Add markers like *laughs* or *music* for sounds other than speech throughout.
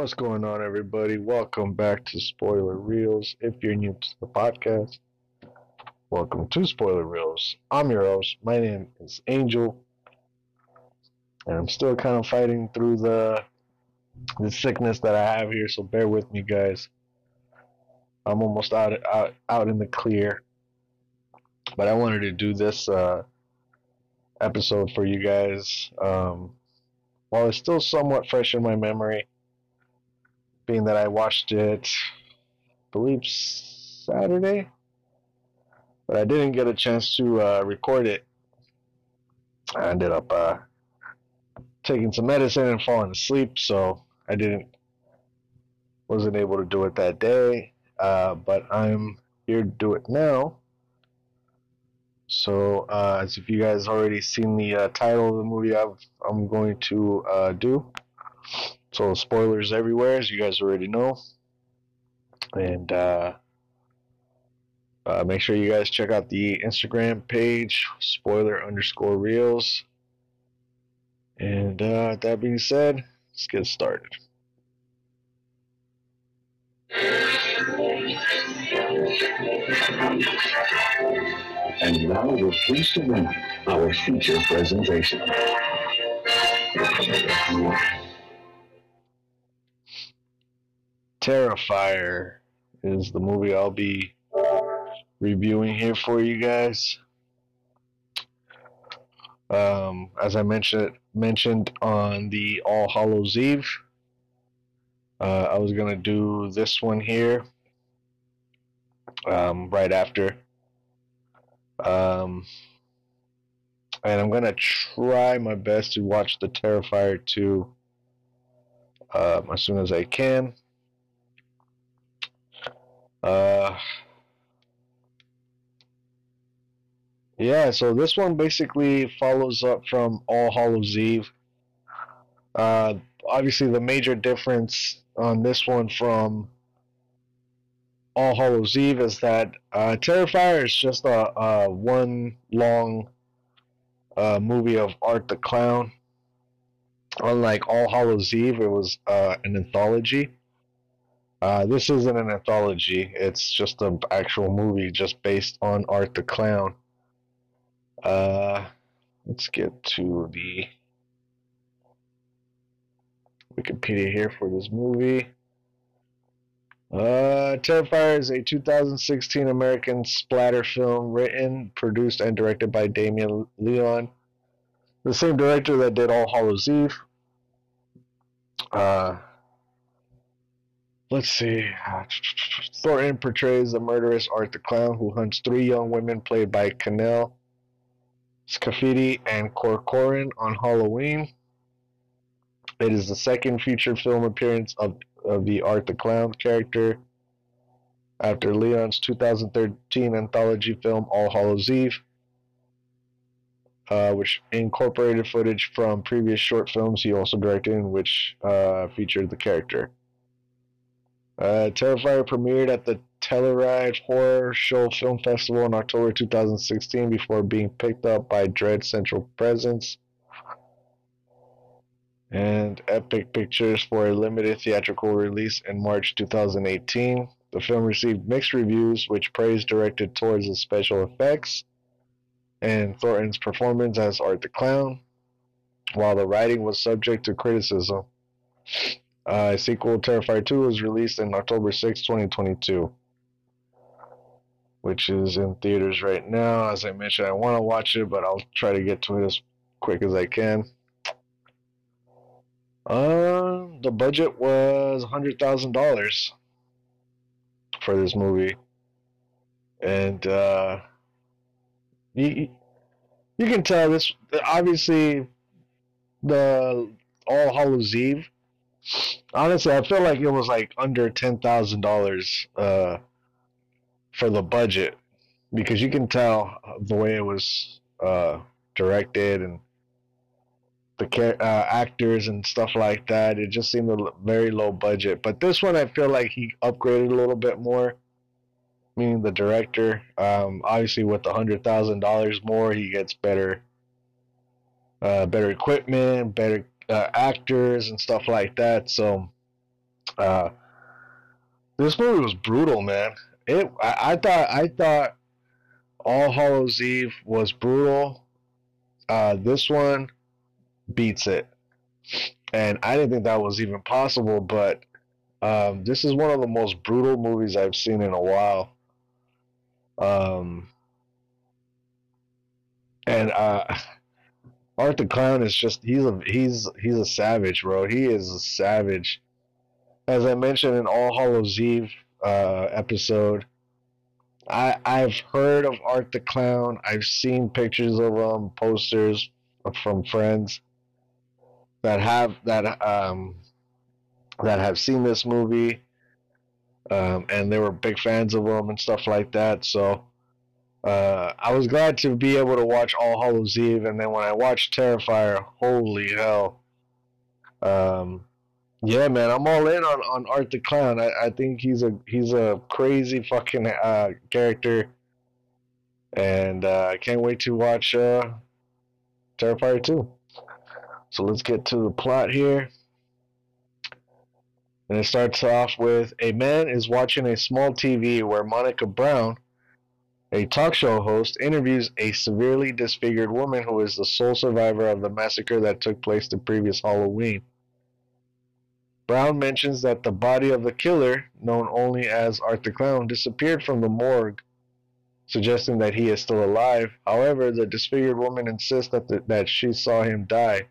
What's going on, everybody? Welcome back to Spoiler Reels. If you're new to the podcast, welcome to Spoiler Reels. I'm your host. My name is Angel, and I'm still kind of fighting through the the sickness that I have here. So bear with me, guys. I'm almost out out out in the clear, but I wanted to do this uh, episode for you guys. Um, while it's still somewhat fresh in my memory being that I watched it, I believe Saturday, but I didn't get a chance to uh, record it. I ended up uh, taking some medicine and falling asleep, so I didn't wasn't able to do it that day. Uh, but I'm here to do it now. So, uh, as if you guys already seen the uh, title of the movie, i am going to uh, do. So spoilers everywhere, as you guys already know. And uh, uh, make sure you guys check out the Instagram page, spoiler underscore reels. And uh, that being said, let's get started. And now we're pleased to bring our feature presentation. Terrifier is the movie I'll be reviewing here for you guys. Um, as I mentioned mentioned on the All Hallows Eve, uh, I was gonna do this one here um, right after, um, and I'm gonna try my best to watch the Terrifier 2 um, as soon as I can. Uh, yeah, so this one basically follows up from All Hallows Eve. Uh, obviously, the major difference on this one from All Hallows Eve is that uh, Terrifier is just a, a one long uh, movie of Art the Clown. Unlike All Hallows Eve, it was uh, an anthology. Uh, this isn't an anthology. It's just an actual movie just based on Art the Clown. Uh, let's get to the Wikipedia here for this movie. Uh, Terrifier is a 2016 American splatter film written, produced, and directed by Damien Leone, the same director that did All Hallows Eve. Uh, let's see. Thornton portrays the murderous Art the Clown who hunts three young women played by Kanell, Scafidi, and Corcoran on Halloween. It is the second feature film appearance of, of the Art the Clown character after Leone's 2013 anthology film All Hallows Eve, uh, which incorporated footage from previous short films he also directed, in which uh, featured the character. Uh, Terrifier premiered at the Telluride Horror Show Film Festival in October 2016 before being picked up by Dread Central Presents and Epic Pictures for a limited theatrical release in March 2018. The film received mixed reviews, which praised directed towards the special effects and Thornton's performance as Art the Clown, while the writing was subject to criticism. Uh, sequel Terrifier 2 was released in October 6, 2022, which is in theaters right now. As I mentioned, I want to watch it, but I'll try to get to it as quick as I can. Uh, the budget was $100,000 for this movie. And uh, you, you can tell this, obviously, the All Hallows Eve honestly, I feel like it was like under ten thousand uh, dollars for the budget because you can tell the way it was uh, directed and the uh, actors and stuff like that. It just seemed a very low budget. But this one, I feel like he upgraded a little bit more. Meaning the director, um, obviously with the hundred thousand dollars more, he gets better, uh, better equipment, better uh, actors and stuff like that. So Uh, this movie was brutal, man. It. I, I thought. I thought All Hallows Eve was brutal. Uh, this one beats it, and I didn't think that was even possible. But um, this is one of the most brutal movies I've seen in a while. Um, and uh, *laughs* Art the Clown is just he's a he's he's a savage, bro. He is a savage. As I mentioned in All Hallows Eve uh, episode, I I've heard of Art the Clown. I've seen pictures of him, posters from friends that have that um that have seen this movie, um, and they were big fans of him and stuff like that. So uh, I was glad to be able to watch All Hallows Eve, and then when I watched Terrifier, holy hell! Um, yeah, man, I'm all in on, on Art the Clown. I, I think he's a he's a crazy fucking uh, character, and uh, I can't wait to watch uh, Terrifier 2. So let's get to the plot here. And it starts off with a man is watching a small TV where Monica Brown a talk show host interviews a severely disfigured woman who is the sole survivor of the massacre that took place the previous Halloween. Brown mentions that the body of the killer, known only as Art the Clown, disappeared from the morgue, suggesting that he is still alive. However, the disfigured woman insists that, the, that she saw him die.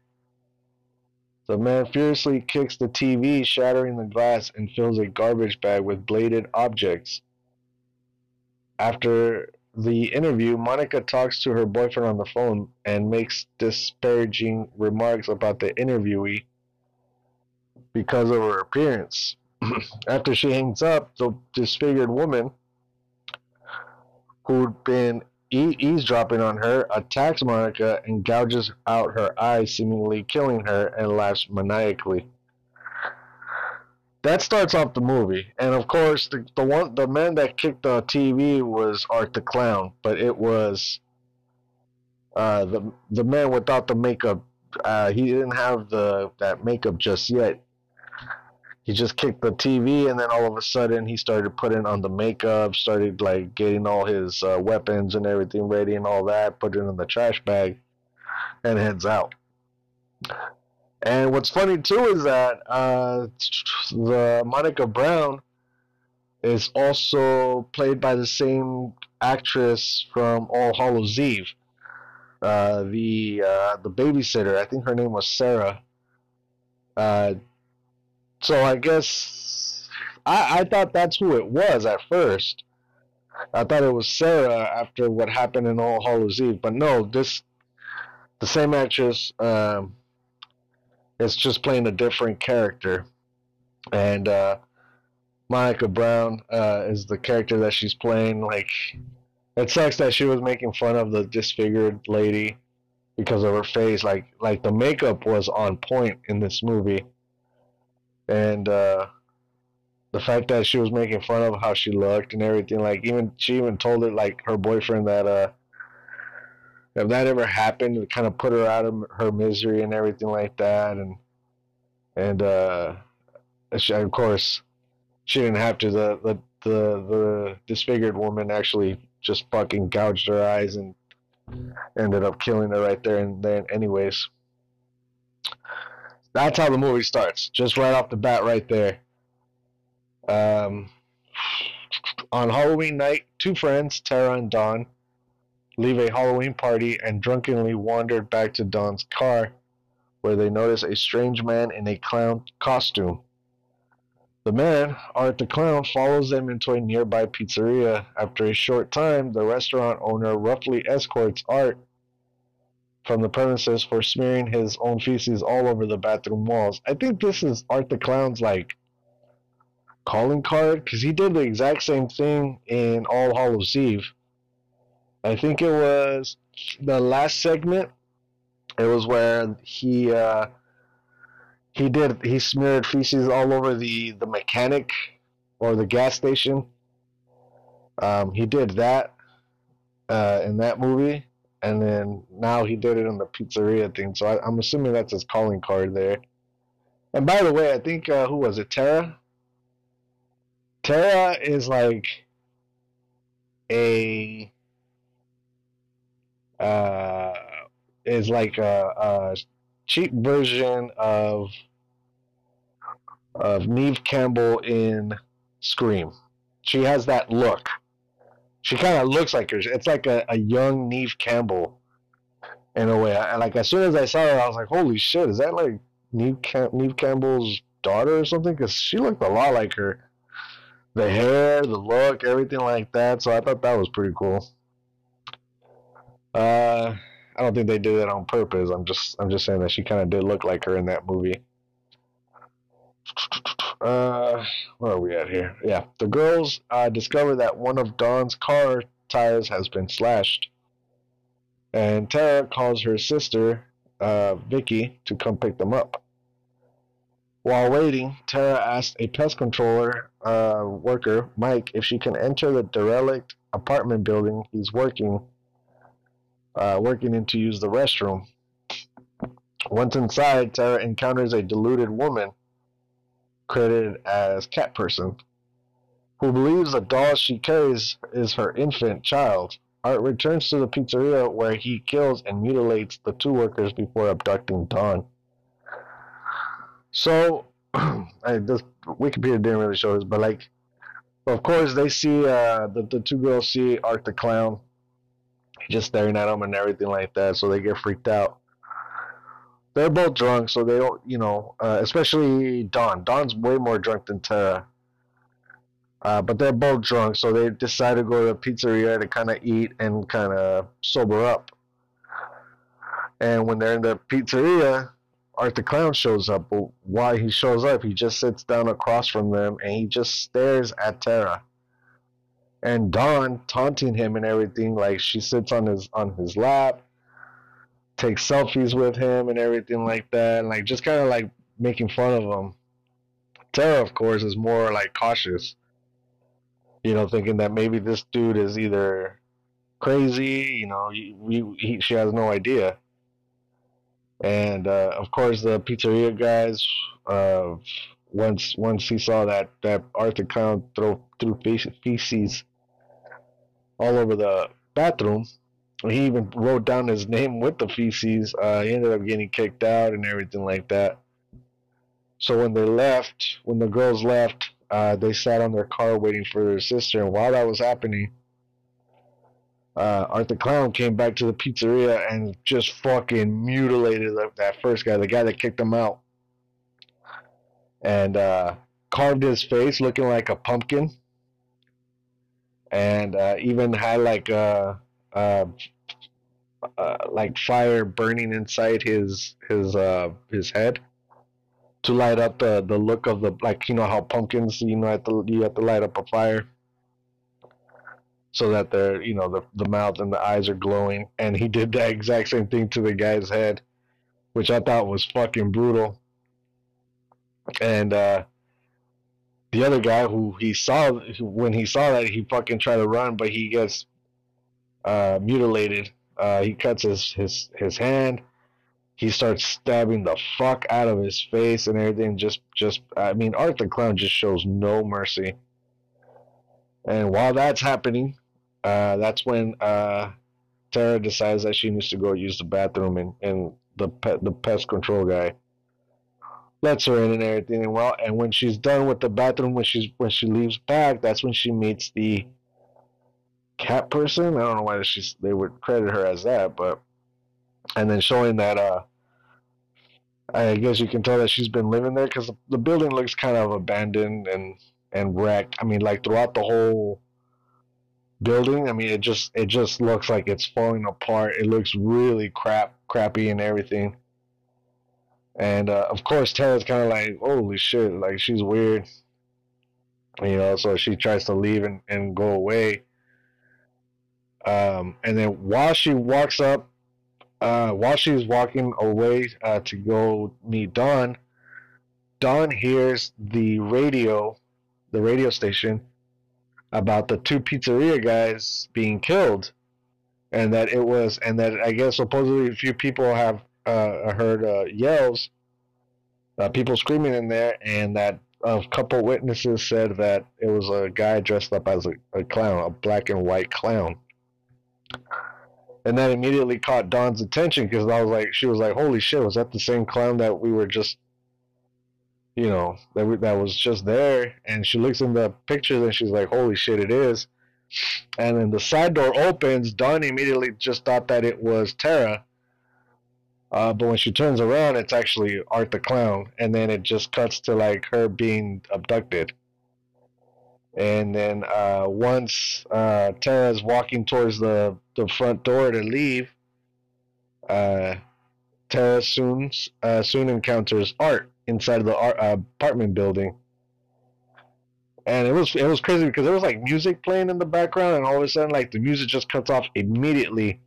The man furiously kicks the TV, shattering the glass, and fills a garbage bag with bladed objects. After the interview, Monica talks to her boyfriend on the phone and makes disparaging remarks about the interviewee because of her appearance. *clears throat* After she hangs up, the disfigured woman who'd been eavesdropping on her attacks Monica and gouges out her eyes, seemingly killing her, and laughs maniacally that starts off the movie, and of course, the the one the man that kicked the TV was Art the Clown, but it was uh, the the man without the makeup. Uh, he didn't have the that makeup just yet. He just kicked the TV, and then all of a sudden, he started putting on the makeup, started like getting all his uh, weapons and everything ready and all that, put it in the trash bag, and heads out. And what's funny too is that uh, the Monica Brown is also played by the same actress from All Hallows Eve, uh, the uh, the babysitter. I think her name was Sarah. Uh, so I guess I, I thought that's who it was at first. I thought it was Sarah after what happened in All Hallows Eve, but no, this the same actress. Um, it's just playing a different character. And uh, Monica Brown uh, is the character that she's playing. Like, it sucks that she was making fun of the disfigured lady because of her face. Like, like the makeup was on point in this movie, and uh, the fact that she was making fun of how she looked and everything. Like, even she even told it like her boyfriend that uh, if that ever happened, it kind of put her out of her misery and everything like that. And and uh, she, of course, she didn't have to. The, the the the disfigured woman actually just fucking gouged her eyes and ended up killing her right there and then. Anyways, that's how the movie starts. Just right off the bat, right there. Um, on Halloween night, two friends, Tara and Dawn leave a Halloween party and drunkenly wandered back to Dawn's car, where they notice a strange man in a clown costume. The man, Art the Clown, follows them into a nearby pizzeria. After a short time, the restaurant owner roughly escorts Art from the premises for smearing his own feces all over the bathroom walls. I think this is Art the Clown's like calling card because he did the exact same thing in All Hallows Eve. I think it was the last segment. It was where he uh, he did he smeared feces all over the the mechanic or the gas station. Um, he did that uh, in that movie, and then now he did it in the pizzeria thing. So I, am assuming that's his calling card there. And by the way, I think uh, who was it? Tara. Tara is like a uh is like a, a cheap version of of Neve Campbell in Scream. She has that look. She kind of looks like her. It's like a, a young Neve Campbell in a way. I, like as soon as I saw her, I was like, "Holy shit! Is that like Neve, Cam- Neve Campbell's daughter or something?" Because she looked a lot like her. The hair, the look, everything like that. So I thought that was pretty cool. Uh, I don't think they did that on purpose. I'm just I'm just saying that she kind of did look like her in that movie. *sniffs* Uh, where are we at here? Yeah, the girls uh, discover that one of Dawn's car tires has been slashed, and Tara calls her sister, uh, Vicky, to come pick them up. While waiting, Tara asks a pest controller uh, worker, Mike, if she can enter the derelict apartment building he's working uh, working in to use the restroom. Once inside, Tara encounters a deluded woman credited as Cat Person, who believes the doll she carries is her infant child. Art returns to the pizzeria where he kills and mutilates the two workers before abducting Dawn. So, *clears throat* I, this Wikipedia didn't really show this, but like, of course, they see uh, the the two girls see Art the clown just staring at them and everything like that. So they get freaked out. They're both drunk, so they don't, you know, uh, especially Dawn. Dawn's way more drunk than Tara. Uh, but they're both drunk, so they decide to go to the pizzeria to kind of eat and kind of sober up. And when they're in the pizzeria, Art the Clown shows up. But why he shows up, he just sits down across from them and he just stares at Tara and Dawn taunting him and everything. Like she sits on his on his lap, takes selfies with him and everything like that, and like just kind of like making fun of him. Tara, of course, is more like cautious. You know, thinking that maybe this dude is either crazy. You know, he, he, she has no idea. And uh, of course, the pizzeria guys. Uh, once once he saw that that Art the Clown throw through feces all over the bathroom. He even wrote down his name with the feces. Uh, he ended up getting kicked out and everything like that. So when they left, when the girls left, uh, they sat on their car waiting for their sister. And while that was happening, uh, Art the Clown came back to the pizzeria and just fucking mutilated that first guy, the guy that kicked him out, and uh, carved his face looking like a pumpkin. And uh, even had like a, uh, uh, like fire burning inside his his uh, his head to light up the the look of the like you know how pumpkins you know have to you have to light up a fire so that they're you know the the mouth and the eyes are glowing. And he did that *laughs* exact same thing to the guy's head which I thought was fucking brutal and uh the other guy who he saw when he saw that he fucking tried to run, but he gets uh, mutilated. Uh, he cuts his his his hand. He starts stabbing the fuck out of his face and everything. Just just I mean, Art the Clown just shows no mercy. And while that's happening, uh, that's when uh, Tara decides that she needs to go use the bathroom, and, and the pet, the pest control guy lets her in and everything. And well, and when she's done with the bathroom, when she's when she leaves back, that's when she meets the cat person. I don't know why she's they would credit her as that, but and then showing that uh, I guess you can tell that she's been living there because the building looks kind of abandoned and and wrecked. I mean, like throughout the whole building. I mean, it just it just looks like it's falling apart. It looks really crap, crappy, and everything. And uh, of course, Tara's kind of like, holy shit, like she's weird. You know, so she tries to leave and, and go away. Um, and then while she walks up, uh, while she's walking away uh, to go meet Dawn, Dawn hears the radio, the radio station, about the two pizzeria guys being killed, and that it was, and that I guess supposedly a few people have uh, I heard uh, yells, uh, people screaming in there, and that a couple witnesses said that it was a guy dressed up as a, a clown, a black and white clown. And that immediately caught Dawn's attention because I was like, she was like, "Holy shit, was that the same clown that we were just, you know, that we, that was just there?" And she looks in the pictures and she's like, "Holy shit, it is." And then the side door opens. Dawn immediately just thought that it was Tara. Uh, but when she turns around, it's actually Art the Clown. And then it just cuts to like her being abducted. And then uh, once uh, Tara's walking towards the, the front door to leave, uh, Tara soon, uh, soon encounters Art inside of the art, uh, apartment building and it was it was crazy because there was like music playing in the background, and all of a sudden, like the music just cuts off immediately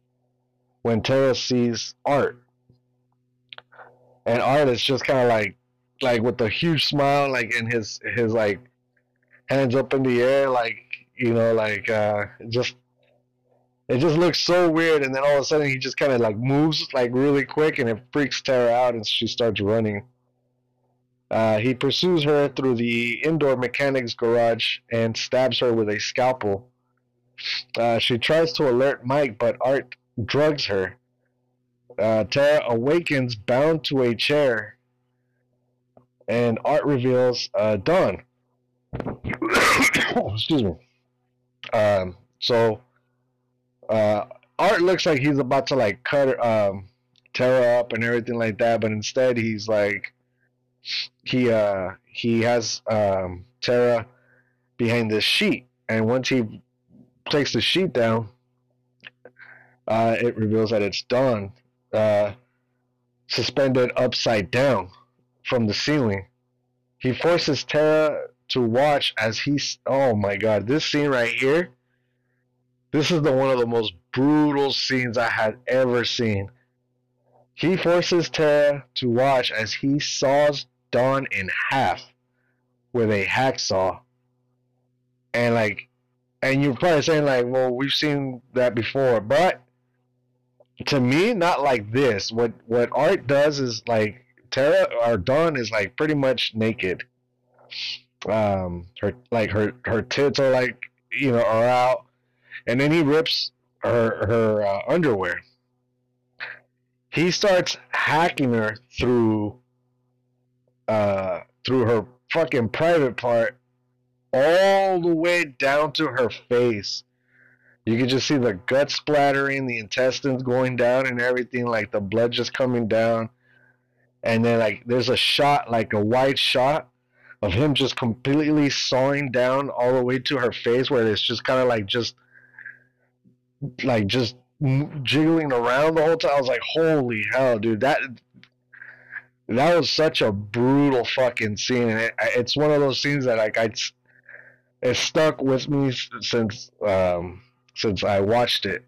when Tara sees Art, and Art is just kind of like like with a huge smile, like in his his like hands up in the air, like you know, like uh, just it just looks so weird, and then all of a sudden he just kind of like moves like really quick, and it freaks Tara out, and she starts running. Uh, he pursues her through the indoor mechanics garage and stabs her with a scalpel. Uh, she tries to alert Mike, but Art drugs her. Uh, Tara awakens bound to a chair, and Art reveals uh, Dawn. *coughs* Excuse me. Um, so uh, Art looks like he's about to like cut um, Tara up and everything like that, but instead he's like he uh he has um Tara behind this sheet, and once he takes the sheet down, uh, it reveals that it's Dawn, uh, suspended upside down from the ceiling. He forces Tara to watch as he's. Oh my god, this scene right here. This is the one of the most brutal scenes I had ever seen. He forces Tara to watch as he saws Dawn in half with a hacksaw. And like, and you're probably saying like, well, we've seen that before, but to me, not like this. What what Art does is like Tara or Dawn is like pretty much naked. Um, her like her her tits are like you know are out, and then he rips her her uh, underwear. He starts hacking her through uh, through her fucking private part all the way down to her face. You can just see the gut splattering, the intestines going down, and everything like the blood just coming down. And then like there's a shot, like a wide shot of him just completely sawing down all the way to her face, where it's just kind of like just like just jiggling around the whole time. I was like, holy hell, dude! That that was such a brutal fucking scene. And it, it's one of those scenes that like I, it stuck with me since um, since I watched it.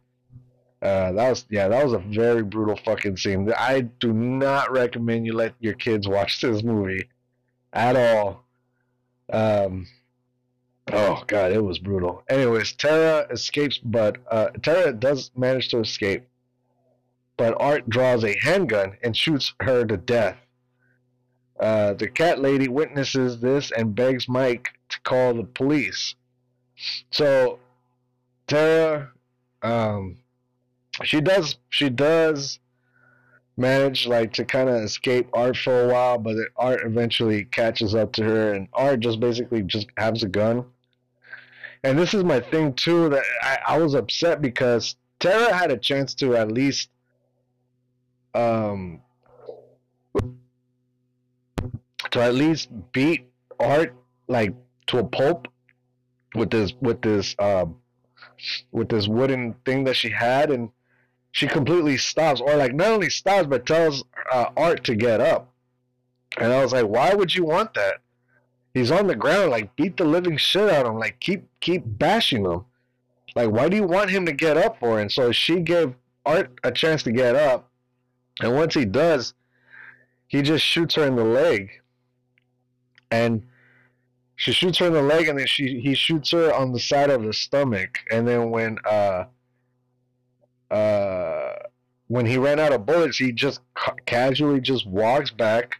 Uh, that was yeah, that was a very brutal fucking scene. I do not recommend you let your kids watch this movie at all. Um, oh god, it was brutal. Anyways, Tara escapes, but uh, Tara does manage to escape. But Art draws a handgun and shoots her to death. Uh, the cat lady witnesses this and begs Mike to call the police. So Tara, um, she does she does manage like to kind of escape Art for a while, but Art eventually catches up to her, and Art just basically just has a gun. And this is my thing too that I, I was upset because Tara had a chance to at least um to at least beat Art like to a pulp with this with this um with this wooden thing that she had and she completely stops or like not only stops but tells uh, Art to get up. And I was like, why would you want that? He's on the ground, like beat the living shit out of him, like keep keep bashing him. Like, why do you want him to get up for? And so she gave Art a chance to get up, and once he does, he just shoots her in the leg and she shoots her in the leg, and then she he shoots her on the side of the stomach, and then when uh uh when he ran out of bullets, he just ca- casually just walks back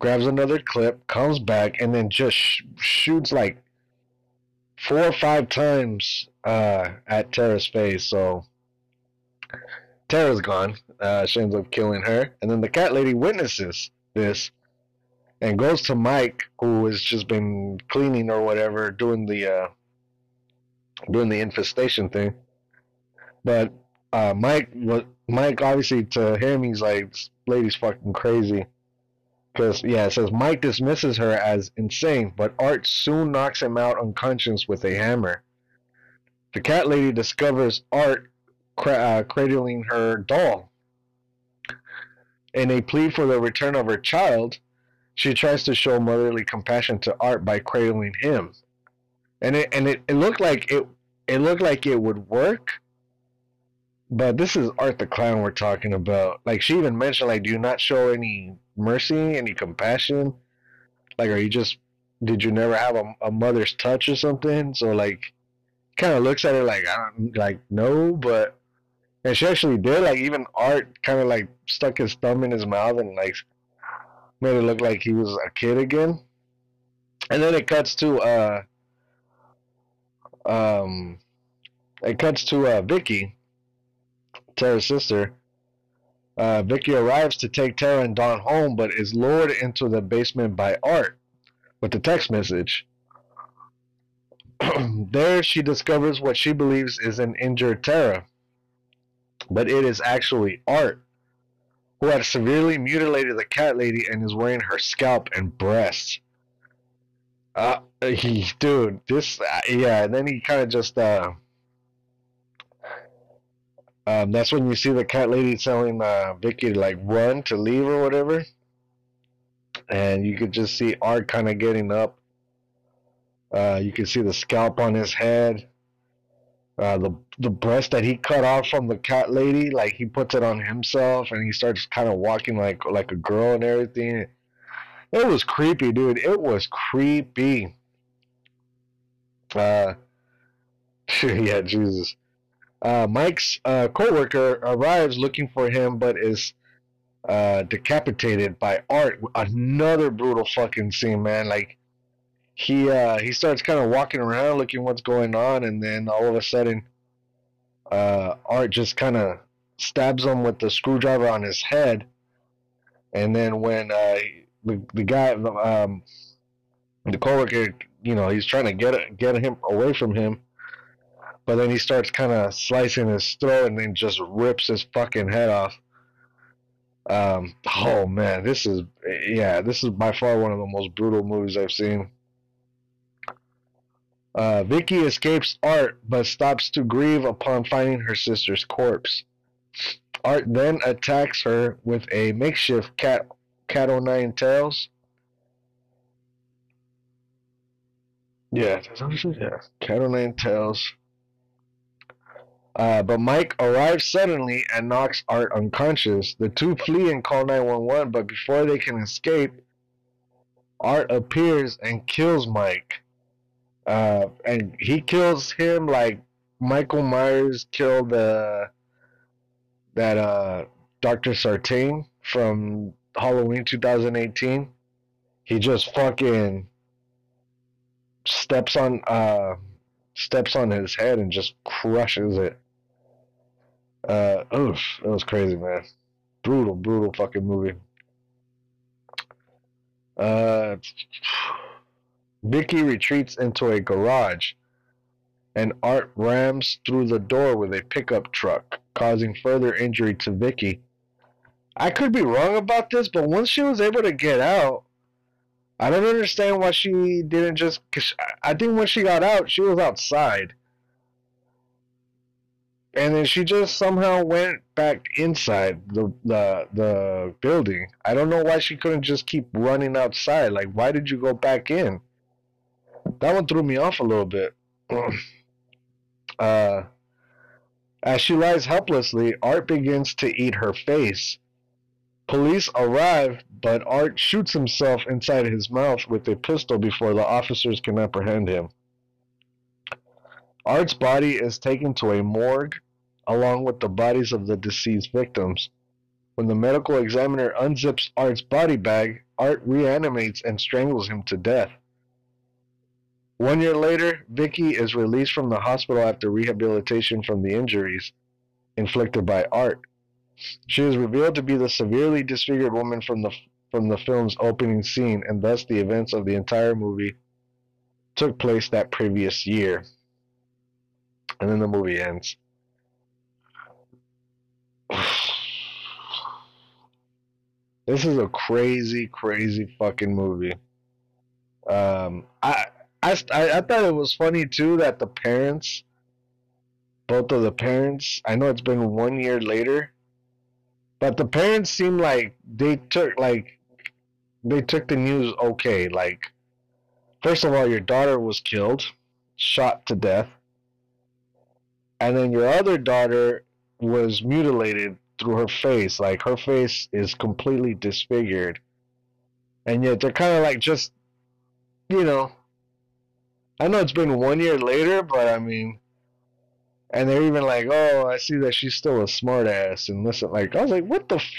grabs another clip, comes back, and then just sh- shoots like four or five times uh, at Tara's face. So Tara's gone. Uh, she ends up killing her, and then the cat lady witnesses this and goes to Mike, who has just been cleaning or whatever, doing the uh, doing the infestation thing. But uh, Mike, what Mike obviously to him, he's like, lady's fucking crazy. Because yeah, it says Mike dismisses her as insane, but Art soon knocks him out unconscious with a hammer. The cat lady discovers Art uh, cradling her doll. In a plea for the return of her child, she tries to show motherly compassion to Art by cradling him. And it and it, it looked like it it looked like it would work. But this is Art the Clown we're talking about. Like she even mentioned, like, do you not show any mercy, any compassion? Like, are you just did you never have a, a mother's touch or something? So like, kind of looks at it like I don't like no, but and she actually did. Like even Art kind of like stuck his thumb in his mouth and like made it look like he was a kid again. And then it cuts to uh um it cuts to uh Vicky, Tara's sister. Uh, Vicky arrives to take Tara and Dawn home, but is lured into the basement by Art with the text message. *clears throat* there, she discovers what she believes is an injured Tara, but it is actually Art, who had severely mutilated the cat lady and is wearing her scalp and breasts. Uh, he, dude, this, uh, yeah, and then he kind of just, uh, um, that's when you see the cat lady telling uh, Vicky to like run to leave or whatever, and you could just see Art kind of getting up. Uh, you can see the scalp on his head. Uh, the the breast that he cut off from the cat lady, like he puts it on himself, and he starts kind of walking like like a girl and everything. It was creepy, dude. It was creepy. Uh, *laughs* yeah, Jesus. Uh, Mike's uh, coworker arrives looking for him, but is uh, decapitated by Art. Another brutal fucking scene, man. Like he uh, he starts kind of walking around, looking what's going on, and then all of a sudden, uh, Art just kind of stabs him with the screwdriver on his head. And then when uh, the the guy, um, the coworker, you know, he's trying to get get him away from him but then he starts kind of slicing his throat and then just rips his fucking head off. Um, oh man, this is yeah, this is by far one of the most brutal movies I've seen. Uh, Vicky escapes Art, but stops to grieve upon finding her sister's corpse. Art then attacks her with a makeshift cat cat o' nine tails. Yeah, yeah, cat o' nine tails. Uh, but Mike arrives suddenly and knocks Art unconscious. The two flee and call 911, but before they can escape, Art appears and kills Mike. Uh, and he kills him like Michael Myers killed uh, that uh, Dr. Sartain from Halloween 2018. He just fucking steps on uh, steps on his head and just crushes it. Uh, oof, that was crazy, man. Brutal, brutal fucking movie. Uh, Vicky retreats into a garage, and Art rams through the door with a pickup truck, causing further injury to Vicky. I could be wrong about this, but once she was able to get out, I don't understand why she didn't just. Cause I think when she got out, she was outside, and then she just somehow went back inside the the the building. I don't know why she couldn't just keep running outside. Like, why did you go back in? That one threw me off a little bit. *clears throat* uh, as she lies helplessly, Art begins to eat her face. Police arrive, but Art shoots himself inside his mouth with a pistol before the officers can apprehend him. Art's body is taken to a morgue along with the bodies of the deceased victims. When the medical examiner unzips Art's body bag, Art reanimates and strangles him to death. One year later, Vicky is released from the hospital after rehabilitation from the injuries inflicted by Art. She is revealed to be the severely disfigured woman from the from the film's opening scene, and thus the events of the entire movie took place that previous year. And then the movie ends. *sighs* This is a crazy, crazy fucking movie. Um, I, I, I thought it was funny too that the parents, both of the parents, I know it's been one year later, but the parents seem like they took like they took the news okay. Like, first of all, your daughter was killed, shot to death, and then your other daughter was mutilated through her face. Like her face is completely disfigured. And yet they're kind of like just, you know, I know it's been one year later, but I mean, and they're even like, oh, I see that she's still a smartass. And listen, like, I was like, what the f-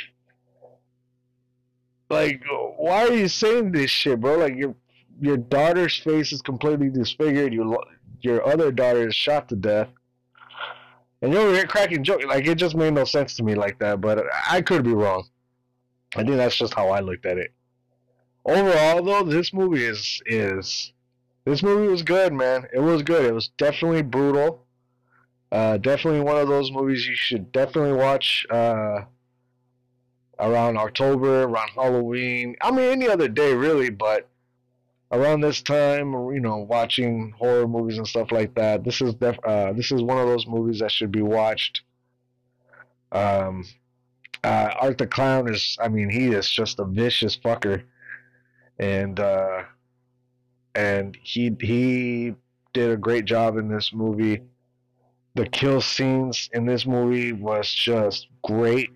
like, why are you saying this shit, bro? Like, your your daughter's face is completely disfigured. Your your other daughter is shot to death. And you're over here cracking jokes. Like, it just made no sense to me like that, but I could be wrong. I think that's just how I looked at it. Overall, though, this movie is is this movie was good, man. It was good. It was definitely brutal. Uh, definitely one of those movies you should definitely watch uh, around October, around Halloween. I mean, any other day, really, but around this time, you know, watching horror movies and stuff like that, this is def- uh, this is one of those movies that should be watched. Um, uh, Art the Clown is, I mean, he is just a vicious fucker, and uh, and he he did a great job in this movie. The kill scenes in this movie was just great.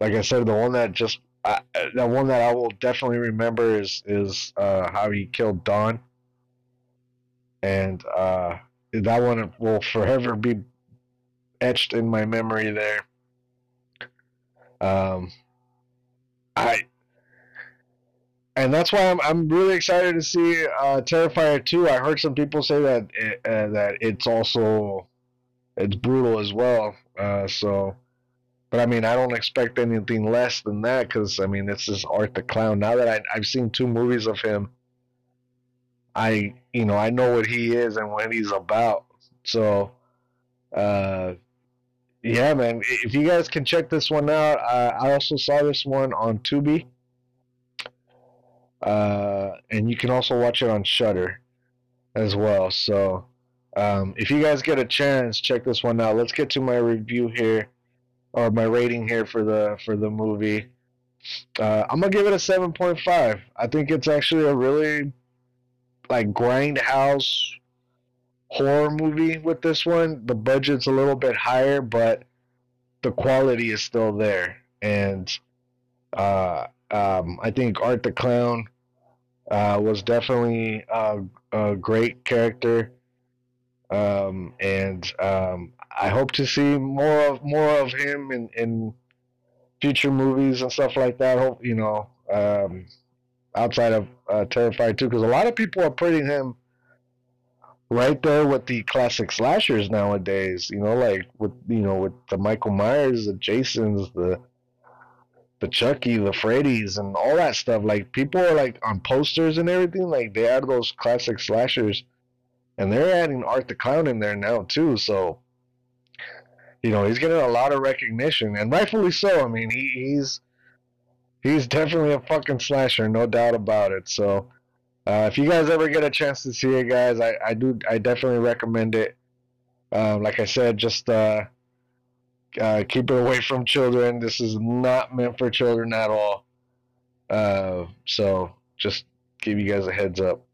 Like I said, the one that just I, the one that I will definitely remember is is uh, how he killed Dawn, and uh, that one will forever be etched in my memory. There, um, I, and that's why I'm I'm really excited to see uh, Terrifier two. I heard some people say that it, uh, that it's also it's brutal as well. Uh, so but I mean, I don't expect anything less than that because I mean, it's this is Art the Clown. Now that I, I've seen two movies of him, I you know I know what he is and what he's about. So, uh, yeah, man. If you guys can check this one out, uh, I also saw this one on Tubi, uh, and you can also watch it on Shudder as well. So, um, if you guys get a chance, check this one out. Let's get to my review here or my rating here for the for the movie. Uh, I'm gonna give it a seven point five. I think it's actually a really like grindhouse horror movie with this one. The budget's a little bit higher, but the quality is still there. And uh, um, I think Art the Clown uh, was definitely a, a great character. Um, and um, I hope to see more of more of him in, in future movies and stuff like that. Hope you know um, outside of uh, Terrifier 2, because a lot of people are putting him right there with the classic slashers nowadays. You know, like with you know with the Michael Myers, the Jasons, the the Chucky, the Freddy's, and all that stuff. Like people are like on posters and everything. Like they add those classic slashers, and they're adding Art the Clown in there now too. So you know, he's getting a lot of recognition, and rightfully so. I mean, he, he's he's definitely a fucking slasher, no doubt about it. So, uh, if you guys ever get a chance to see it, guys, I, I do I definitely recommend it. Uh, like I said, just uh, uh, keep it away from children. This is not meant for children at all. Uh, so just give you guys a heads up.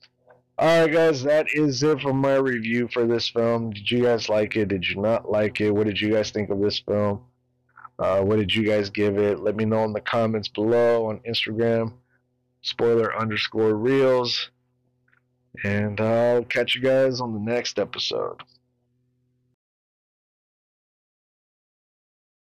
Alright, guys, that is it for my review for this film. Did you guys like it? Did you not like it? What did you guys think of this film? Uh, what did you guys give it? Let me know in the comments below on Instagram, spoiler underscore reels. And I'll catch you guys on the next episode.